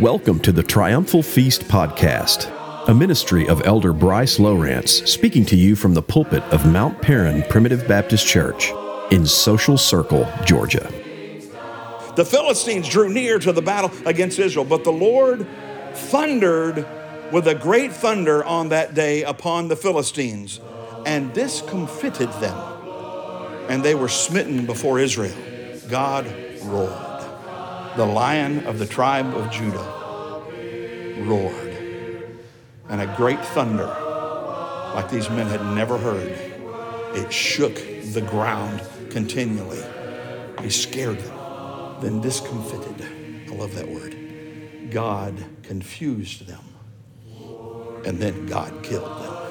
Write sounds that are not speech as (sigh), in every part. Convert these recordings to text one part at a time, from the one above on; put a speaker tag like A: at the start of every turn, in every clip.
A: Welcome to the Triumphal Feast podcast, a ministry of Elder Bryce Lowrance speaking to you from the pulpit of Mount Paran Primitive Baptist Church in Social Circle, Georgia.
B: The Philistines drew near to the battle against Israel, but the Lord thundered with a great thunder on that day upon the Philistines and discomfited them. And they were smitten before Israel. God roared the lion of the tribe of Judah roared, and a great thunder, like these men had never heard, it shook the ground continually. He scared them, then discomfited. I love that word. God confused them, and then God killed them.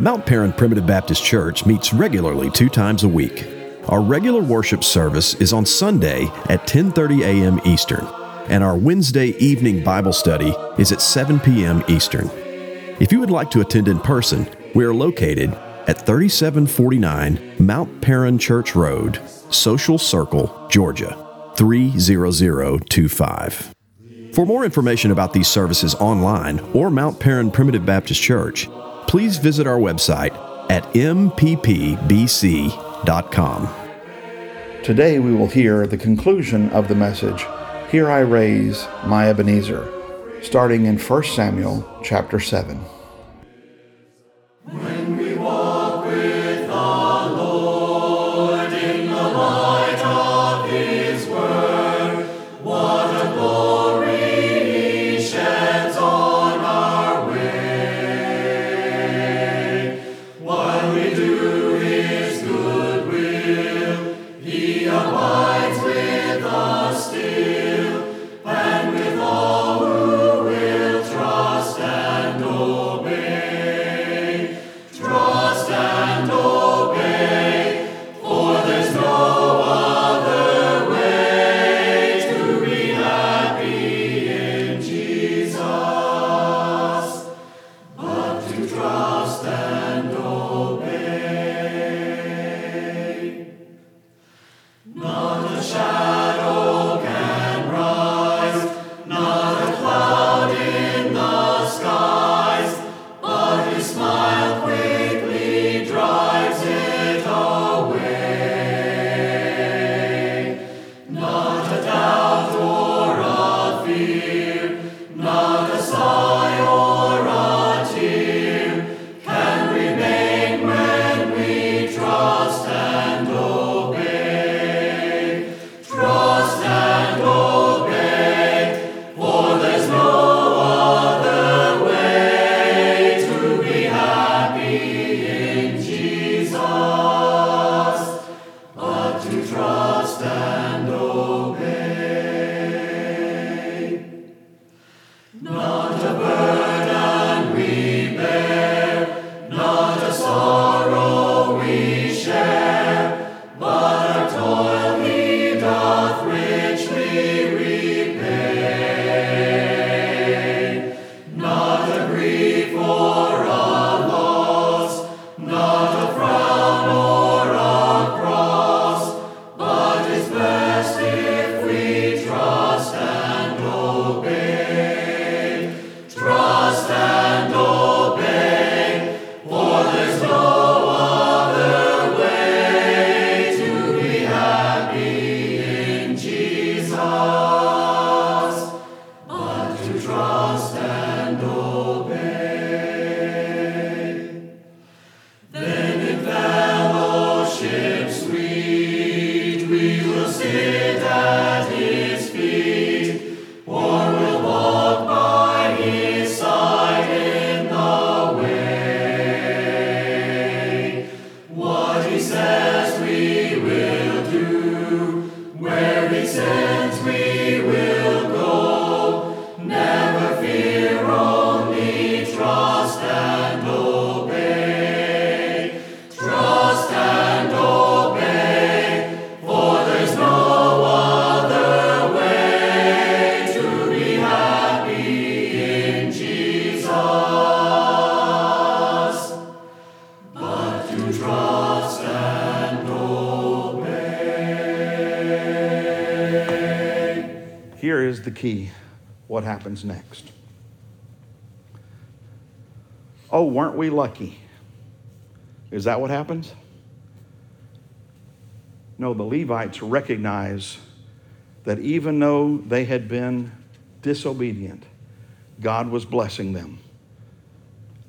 A: Mount Paran Primitive Baptist Church meets regularly two times a week. Our regular worship service is on Sunday at 10:30 a.m. Eastern, and our Wednesday evening Bible study is at 7 p.m. Eastern. If you would like to attend in person, we are located at 3749 Mount Paran Church Road, Social Circle, Georgia 30025. For more information about these services online or Mount Paran Primitive Baptist Church, please visit our website at mppbc.com.
B: Today we will hear the conclusion of the message, Here I Raise My Ebenezer, starting in 1 Samuel chapter 7.
C: Key what happens next. Oh, weren't we lucky? Is that what happens? No, the Levites recognize that even though they had been disobedient, God was blessing them.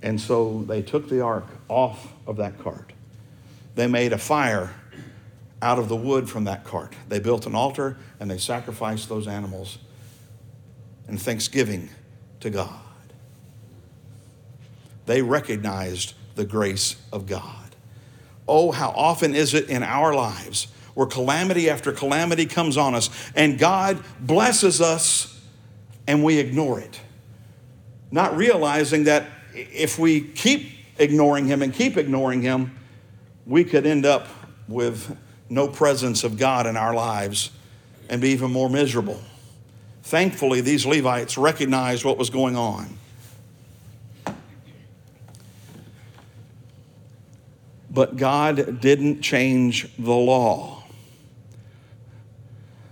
C: And so they took the ark off of that cart. They made a fire out of the wood from that cart. They built an altar and they sacrificed those animals in thanksgiving to God. They recognized the grace of God. Oh, how often is it in our lives where calamity after calamity comes on us and God blesses us and we ignore it? Not realizing that if we keep ignoring Him and keep ignoring Him, we could end up with no presence of God in our lives and be even more miserable. Thankfully, these Levites recognized what was going on. But God didn't change the law.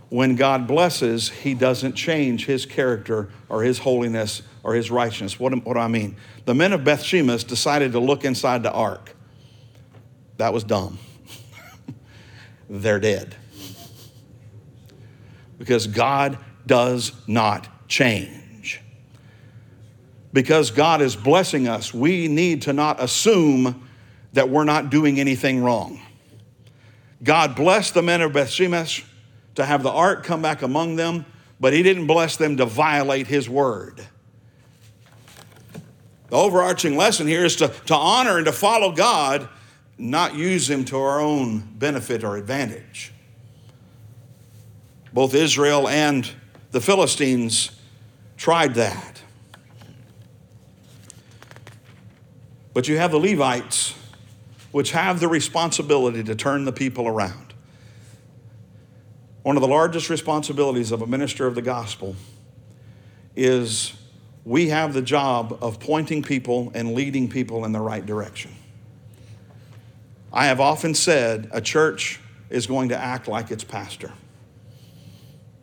C: When God blesses, He doesn't change His character or His holiness or His righteousness. What, what do I mean? The men of Beth Shemesh decided to look inside the ark. That was dumb (laughs) they're dead. Because God does not change. Because God is blessing us, we need to not assume that we're not doing anything wrong. God blessed the men of Bethshemesh to have the ark come back among them, but He didn't bless them to violate His word. The overarching lesson here is to, to honor and to follow God not use him to our own benefit or advantage. Both Israel and the Philistines tried that. But you have the Levites, which have the responsibility to turn the people around. One of the largest responsibilities of a minister of the gospel is we have the job of pointing people and leading people in the right direction. I have often said a church is going to act like its pastor.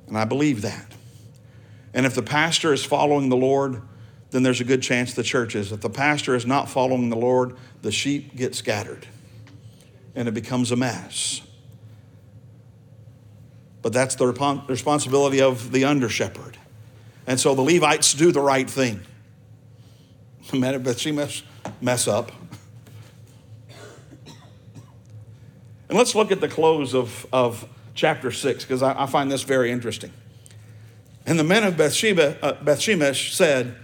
C: And I believe that. And if the pastor is following the Lord, then there's a good chance the church is. If the pastor is not following the Lord, the sheep get scattered and it becomes a mess. But that's the responsibility of the under shepherd. And so the Levites do the right thing. Men of Bethshemesh mess up. And let's look at the close of, of chapter 6, because I, I, find this very interesting. And the men of Bathsheba, uh, Bethshemesh said,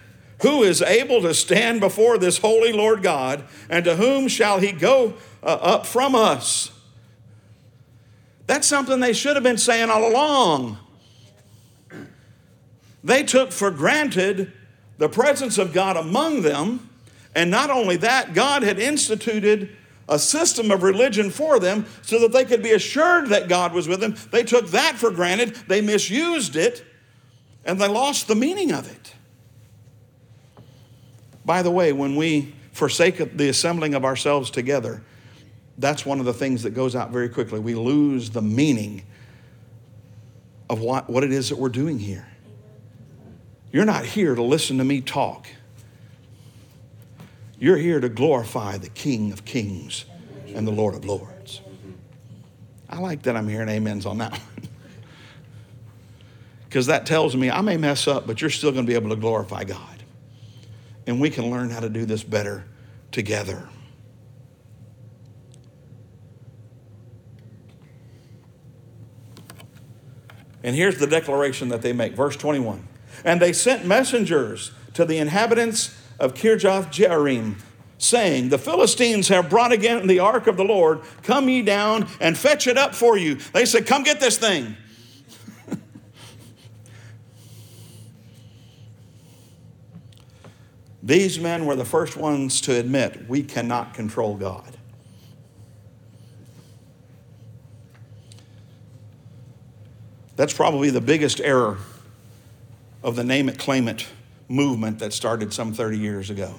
C: Who is able to stand before this holy Lord God, and to whom shall he go uh, up from us? That's something they should have been saying all along. They took for granted the presence of God among them, and not only that, God had instituted a system of religion for them so that they could be assured that God was with them. They took that for granted, they misused it, and they lost the meaning of it. By the way, when we forsake the assembling of ourselves together, that's one of the things that goes out very quickly. We lose the meaning of what, what it is that we're doing here. You're not here to listen to me talk. You're here to glorify the King of Kings and the Lord of Lords. I like that I'm hearing amens on that (laughs) one. Because that tells me I may mess up, but you're still going to be able to glorify God. And we can learn how to do this better together. And here's the declaration that they make, verse 21. And they sent messengers to the inhabitants of Kirjath Jearim, saying, The Philistines have brought again the ark of the Lord. Come ye down and fetch it up for you. They said, Come get this thing. These men were the first ones to admit we cannot control God. That's probably the biggest error of the name it, claim it movement that started some 30 years ago.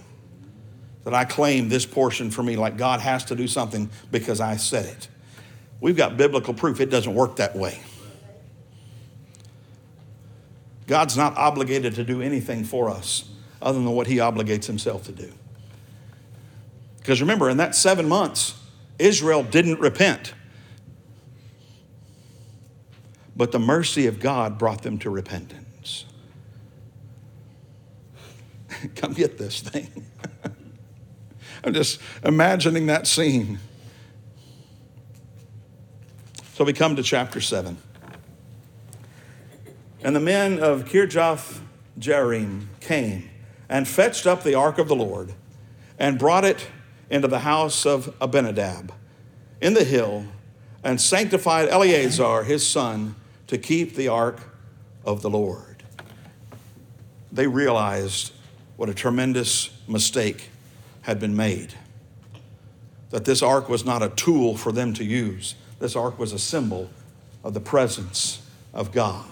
C: That I claim this portion for me, like God has to do something because I said it. We've got biblical proof it doesn't work that way. God's not obligated to do anything for us other than what he obligates himself to do. Because remember, in that seven months, Israel didn't repent. But the mercy of God brought them to repentance. (laughs) Come get this thing. (laughs) I'm just imagining that scene. So we come to chapter 7. And the men of Kirjath Jearim came and fetched up the ark of the Lord and brought it into the house of Abinadab in the hill and sanctified Eleazar, his son, to keep the ark of the Lord. They realized what a tremendous mistake had been made. That this ark was not a tool for them to use, this ark was a symbol of the presence of God.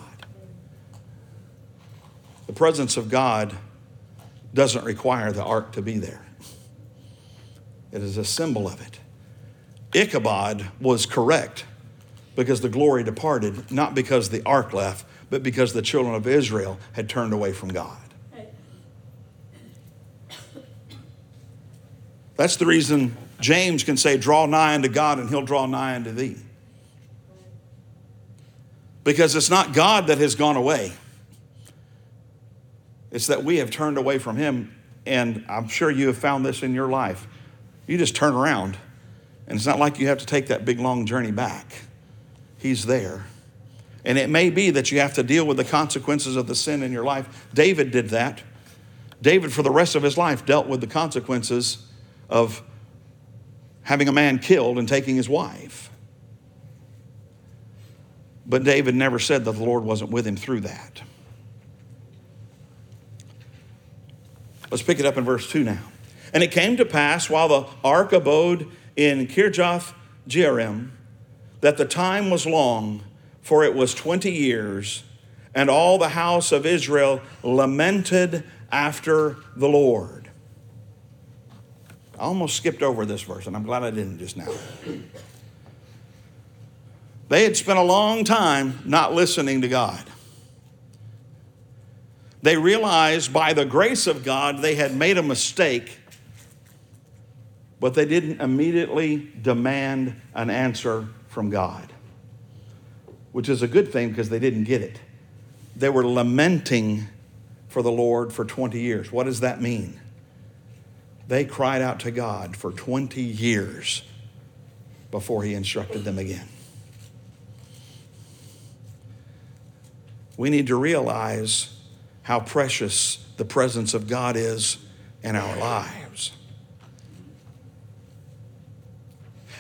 C: The presence of God doesn't require the ark to be there, it is a symbol of it. Ichabod was correct because the glory departed, not because the ark left, but because the children of Israel had turned away from God. That's the reason James can say, Draw nigh unto God, and he'll draw nigh unto thee. Because it's not God that has gone away, it's that we have turned away from him. And I'm sure you have found this in your life. You just turn around, and it's not like you have to take that big long journey back. He's there. And it may be that you have to deal with the consequences of the sin in your life. David did that. David, for the rest of his life, dealt with the consequences of having a man killed and taking his wife. But David never said that the Lord wasn't with him through that. Let's pick it up in verse 2 now. And it came to pass while the ark abode in Kirjath Jearim that the time was long, for it was 20 years, and all the house of Israel lamented after the Lord. I almost skipped over this verse, and I'm glad I didn't just now. They had spent a long time not listening to God. They realized by the grace of God they had made a mistake, but they didn't immediately demand an answer from God, which is a good thing because they didn't get it. They were lamenting for the Lord for 20 years. What does that mean? They cried out to God for 20 years before He instructed them again. We need to realize how precious the presence of God is in our lives.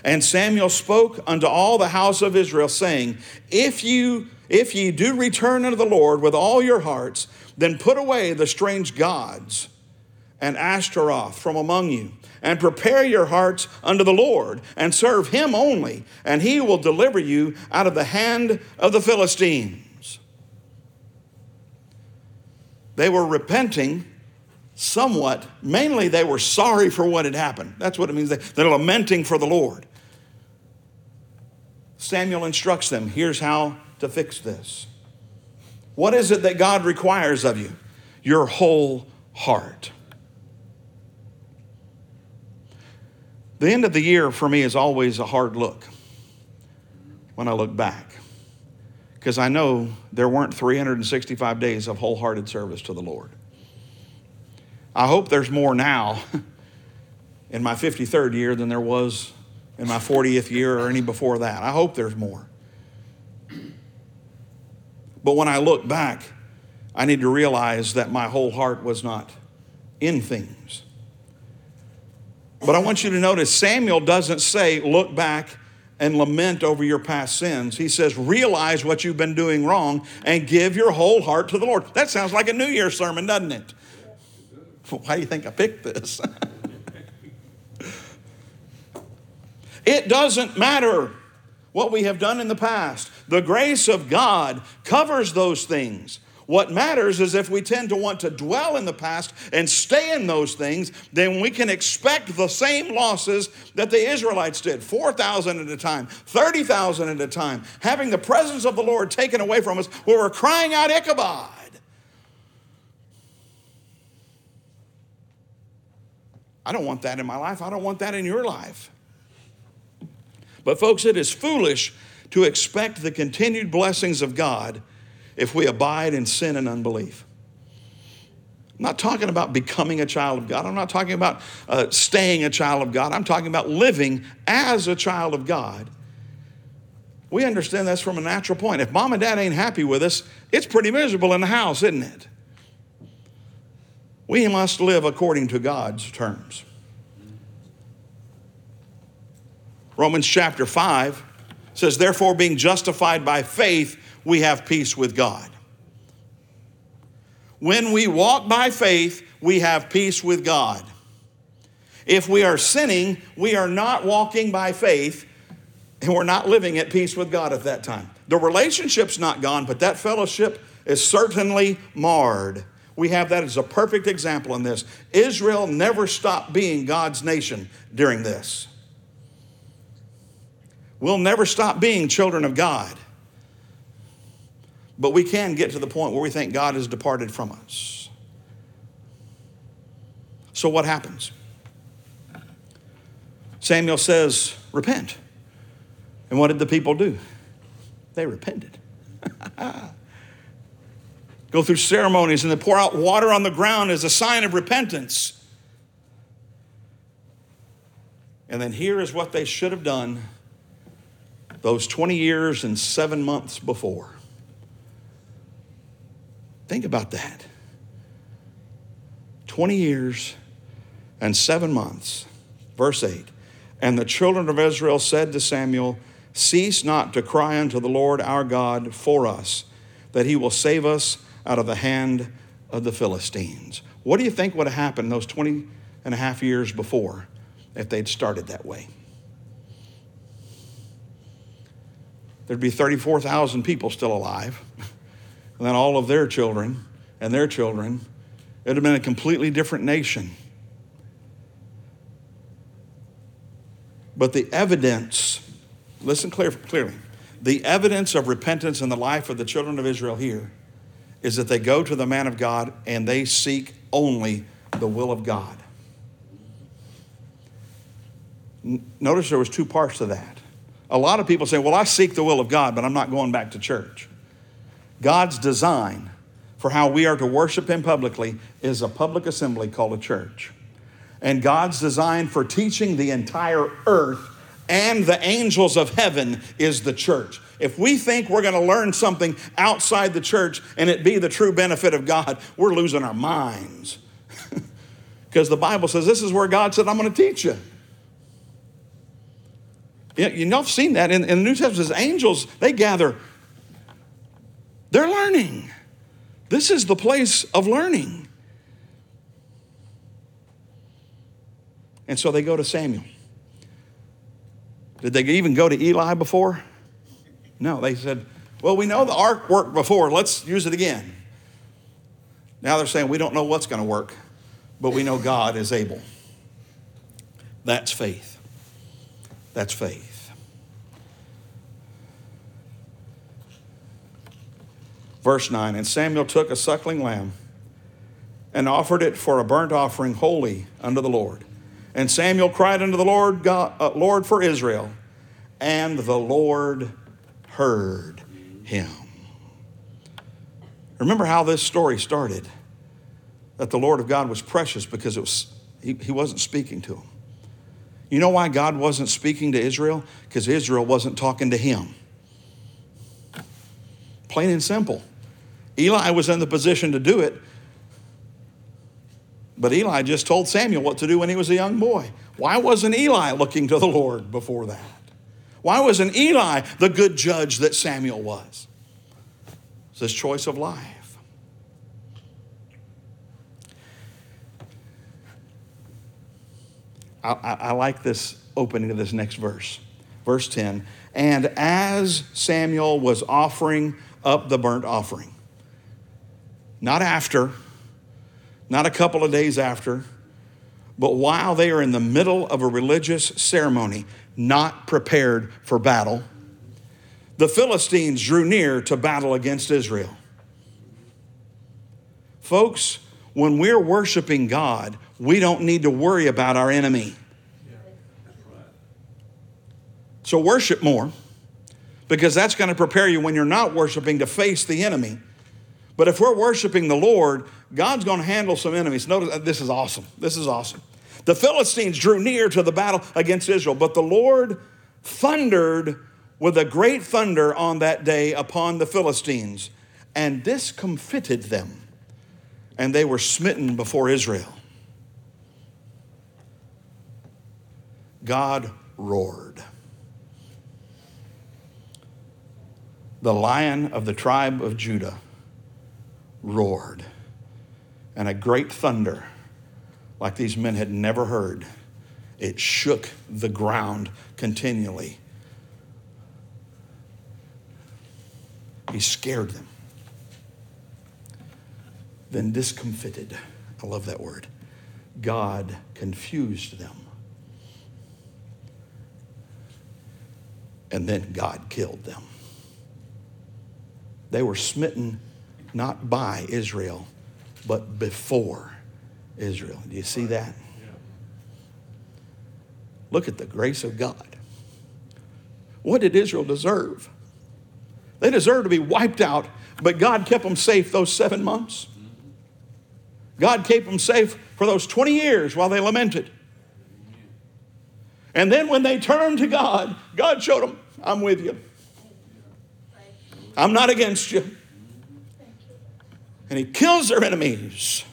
C: And Samuel spoke unto all the house of Israel, saying, If you if ye do return unto the Lord with all your hearts, then put away the strange gods and Ashtaroth from among you, and prepare your hearts unto the Lord, and serve him only, and he will deliver you out of the hand of the Philistines. They were repenting somewhat. Mainly, they were sorry for what had happened. That's what it means. They're lamenting for the Lord. Samuel instructs them here's how to fix this. What is it that God requires of you? Your whole heart. The end of the year for me is always a hard look when I look back because I know there weren't 365 days of wholehearted service to the Lord. I hope there's more now (laughs) in my 53rd year than there was in my 40th year or any before that. I hope there's more. But when I look back, I need to realize that my whole heart was not in things. But I want you to notice Samuel doesn't say, look back and lament over your past sins. He says, realize what you've been doing wrong and give your whole heart to the Lord. That sounds like a New Year's sermon, doesn't it? Why do you think I picked this? (laughs) It doesn't matter what we have done in the past. The grace of God covers those things. What matters is if we tend to want to dwell in the past and stay in those things, then we can expect the same losses that the Israelites did 4,000 at a time, 30,000 at a time, having the presence of the Lord taken away from us where we're crying out Ichabod. I don't want that in my life. I don't want that in your life. But, folks, it is foolish to expect the continued blessings of God if we abide in sin and unbelief. I'm not talking about becoming a child of God. I'm not talking about uh, staying a child of God. I'm talking about living as a child of God. We understand that's from a natural point. If mom and dad ain't happy with us, it's pretty miserable in the house, isn't it? We must live according to God's terms. Romans chapter 5 says, Therefore, being justified by faith, we have peace with God. When we walk by faith, we have peace with God. If we are sinning, we are not walking by faith and we're not living at peace with God at that time. The relationship's not gone, but that fellowship is certainly marred. We have that as a perfect example in this. Israel never stopped being God's nation during this. We'll never stop being children of God. But we can get to the point where we think God has departed from us. So, what happens? Samuel says, Repent. And what did the people do? They repented. (laughs) Go through ceremonies and they pour out water on the ground as a sign of repentance. And then here is what they should have done those 20 years and seven months before. Think about that 20 years and seven months. Verse 8 And the children of Israel said to Samuel, Cease not to cry unto the Lord our God for us, that he will save us out of the hand of the Philistines. What do you think would have happened those 20 and a half years before if they'd started that way? There'd be 34,000 people still alive, (laughs) and then all of their children and their children. It would have been a completely different nation. But the evidence, listen clear, clearly, the evidence of repentance in the life of the children of Israel here is that they go to the man of God and they seek only the will of God. Notice there was two parts to that. A lot of people say, "Well, I seek the will of God, but I'm not going back to church." God's design for how we are to worship him publicly is a public assembly called a church. And God's design for teaching the entire earth and the angels of heaven is the church. If we think we're going to learn something outside the church and it be the true benefit of God, we're losing our minds. (laughs) Because the Bible says this is where God said, I'm going to teach you. You know, I've seen that in, in the New Testament. Angels, they gather, they're learning. This is the place of learning. And so they go to Samuel. Did they even go to Eli before? No, they said, Well, we know the ark worked before, let's use it again. Now they're saying, We don't know what's going to work, but we know God is able. That's faith. That's faith. Verse 9 And Samuel took a suckling lamb and offered it for a burnt offering holy unto the Lord. And Samuel cried unto the Lord, God, uh, Lord for Israel, and the Lord heard him. Remember how this story started that the Lord of God was precious because it was, he, he wasn't speaking to him. You know why God wasn't speaking to Israel? Because Israel wasn't talking to him. Plain and simple. Eli was in the position to do it, but Eli just told Samuel what to do when he was a young boy. Why wasn't Eli looking to the Lord before that? Why wasn't Eli the good judge that Samuel was? It's his choice of life. I, I, I like this opening of this next verse. Verse 10 And as Samuel was offering up the burnt offering, not after, not a couple of days after, but while they are in the middle of a religious ceremony, not prepared for battle, the Philistines drew near to battle against Israel. Folks, when we're worshiping God, we don't need to worry about our enemy. So worship more because that's going to prepare you when you're not worshiping to face the enemy. But if we're worshiping the Lord, God's going to handle some enemies. Notice uh, this is awesome. This is awesome. The Philistines drew near to the battle against Israel, but the Lord thundered with a great thunder on that day upon the Philistines and discomfited them, and they were smitten before Israel. God roared. The lion of the tribe of Judah roared, and a great thunder, like these men had never heard, it shook the ground continually. He scared them. Then discomfited. I love that word. God confused them. And then God killed them. They were smitten not by Israel, but before Israel. Do you see that? Look at the grace of God. What did Israel deserve? They deserved to be wiped out, but God kept them safe those seven months. God kept them safe for those 20 years while they lamented. And then when they turned to God, God showed them, I'm with you. I'm not against you. And he kills their enemies.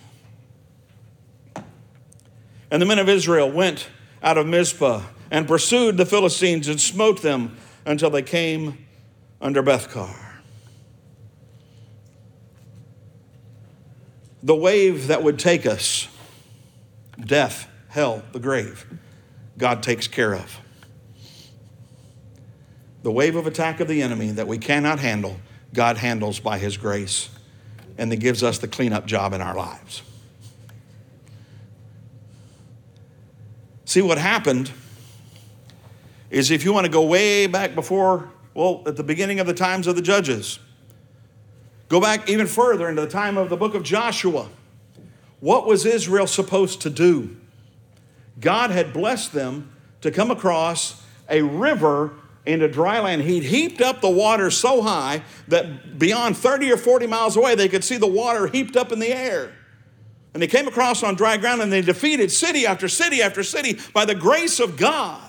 C: And the men of Israel went out of Mizpah and pursued the Philistines and smote them until they came under Bethcar. The wave that would take us, death, hell, the grave, God takes care of. The wave of attack of the enemy that we cannot handle, God handles by His grace, and He gives us the cleanup job in our lives. See, what happened is if you want to go way back before, well, at the beginning of the times of the judges, go back even further into the time of the book of Joshua. What was Israel supposed to do? God had blessed them to come across a river into dry land. He'd heaped up the water so high that beyond 30 or 40 miles away, they could see the water heaped up in the air. And they came across on dry ground and they defeated city after city after city by the grace of God.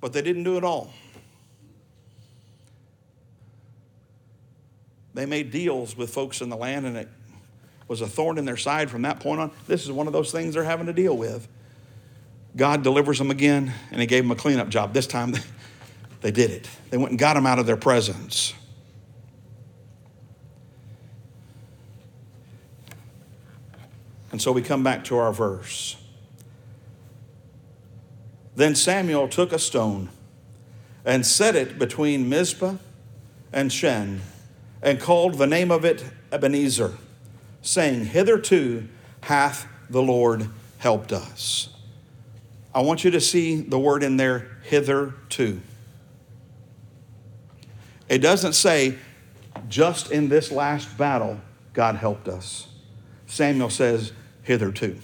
C: But they didn't do it all. They made deals with folks in the land and it was a thorn in their side from that point on. This is one of those things they're having to deal with. God delivers them again and he gave them a cleanup job. This time (laughs) they did it. They went and got him out of their presence. And so we come back to our verse. Then Samuel took a stone and set it between Mizpah and Shen and called the name of it Ebenezer, saying, Hitherto hath the Lord helped us. I want you to see the word in there, hitherto. It doesn't say, just in this last battle, God helped us. Samuel says, hitherto.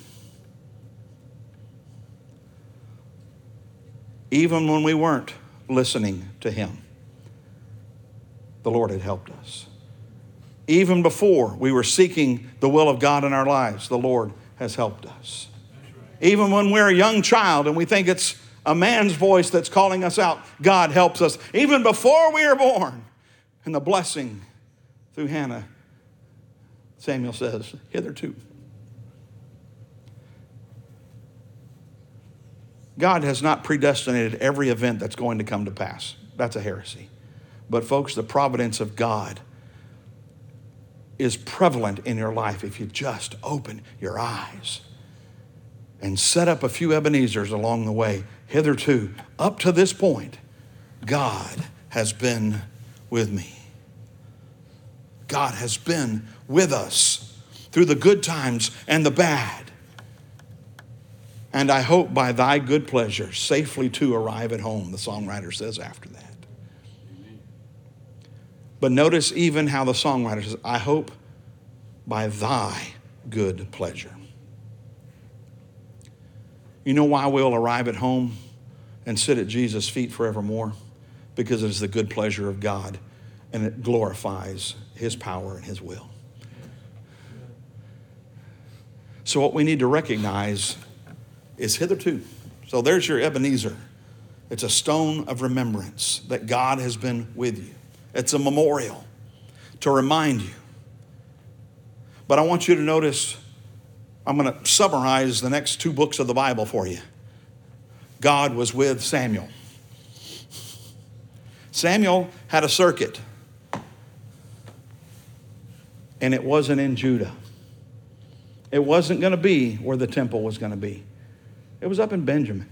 C: Even when we weren't listening to Him, the Lord had helped us. Even before we were seeking the will of God in our lives, the Lord has helped us. Even when we're a young child and we think it's a man's voice that's calling us out. God helps us. Even before we are born, and the blessing through Hannah, Samuel says, hitherto. God has not predestinated every event that's going to come to pass. That's a heresy. But, folks, the providence of God is prevalent in your life if you just open your eyes and set up a few Ebenezers along the way hitherto, up to this point, God has been with me. God has been with us through the good times and the bad. And I hope by thy good pleasure safely to arrive at home, the songwriter says after that. But notice even how the songwriter says, I hope by thy good pleasure. You know why we'll arrive at home and sit at Jesus' feet forevermore? Because it is the good pleasure of God and it glorifies His power and His will. So, what we need to recognize is hitherto. So, there's your Ebenezer. It's a stone of remembrance that God has been with you, it's a memorial to remind you. But I want you to notice, I'm going to summarize the next two books of the Bible for you. God was with Samuel. Samuel had a circuit, and it wasn't in Judah. It wasn't going to be where the temple was going to be, it was up in Benjamin,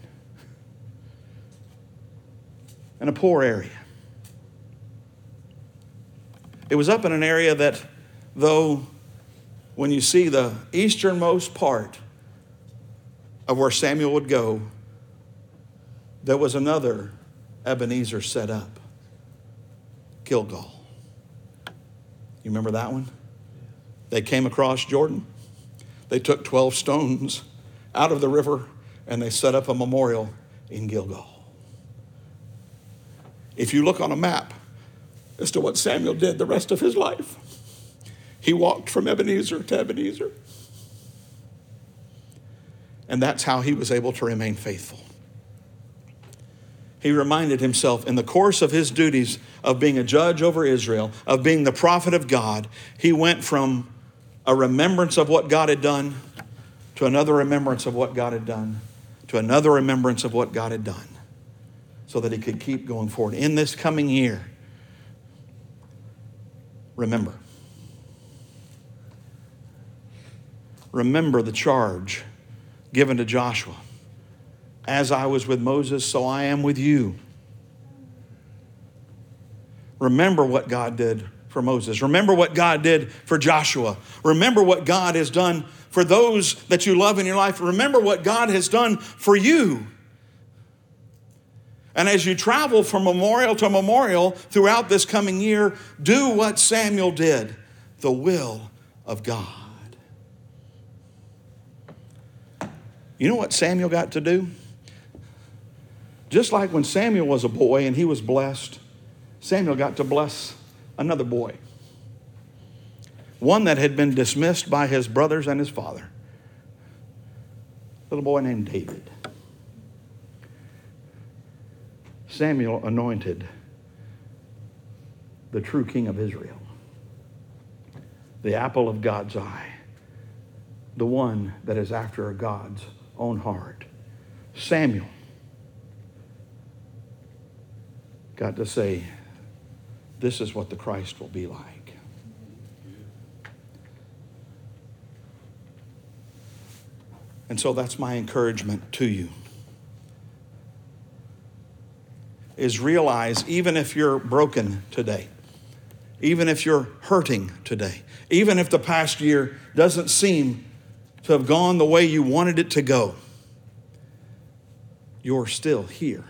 C: in a poor area. It was up in an area that, though, when you see the easternmost part of where Samuel would go, there was another Ebenezer set up Gilgal. You remember that one? They came across Jordan. They took 12 stones out of the river and they set up a memorial in Gilgal. If you look on a map as to what Samuel did the rest of his life, he walked from Ebenezer to Ebenezer. And that's how he was able to remain faithful. He reminded himself in the course of his duties of being a judge over Israel, of being the prophet of God, he went from a remembrance of what God had done to another remembrance of what God had done to another remembrance of what God had done so that he could keep going forward. In this coming year, remember. Remember the charge given to Joshua. As I was with Moses, so I am with you. Remember what God did for Moses. Remember what God did for Joshua. Remember what God has done for those that you love in your life. Remember what God has done for you. And as you travel from memorial to memorial throughout this coming year, do what Samuel did the will of God. You know what Samuel got to do? Just like when Samuel was a boy and he was blessed, Samuel got to bless another boy, one that had been dismissed by his brothers and his father, a little boy named David. Samuel anointed the true king of Israel, the apple of God's eye, the one that is after God's own heart. Samuel got to say, this is what the Christ will be like. And so that's my encouragement to you. Is realize even if you're broken today, even if you're hurting today, even if the past year doesn't seem to have gone the way you wanted it to go, you're still here.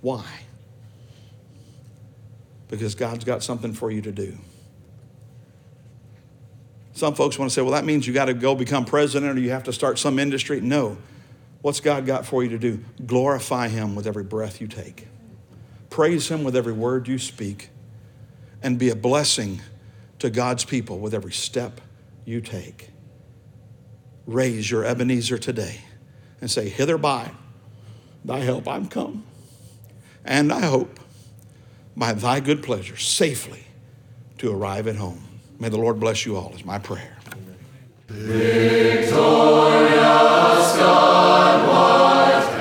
C: Why? because God's got something for you to do. Some folks want to say, well, that means you got to go become president or you have to start some industry. No. What's God got for you to do? Glorify Him with every breath you take, praise Him with every word you speak, and be a blessing to God's people with every step you take. Raise your Ebenezer today and say, Hither by thy help I'm come. And I hope by thy good pleasure safely to arrive at home. May the Lord bless you all, is my prayer.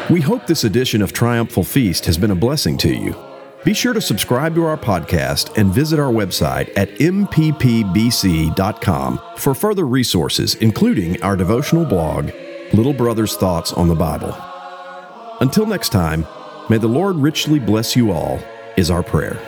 A: We hope this edition of Triumphal Feast has been a blessing to you. Be sure to subscribe to our podcast and visit our website at mppbc.com for further resources, including our devotional blog, Little Brother's Thoughts on the Bible. Until next time, may the Lord richly bless you all, is our prayer.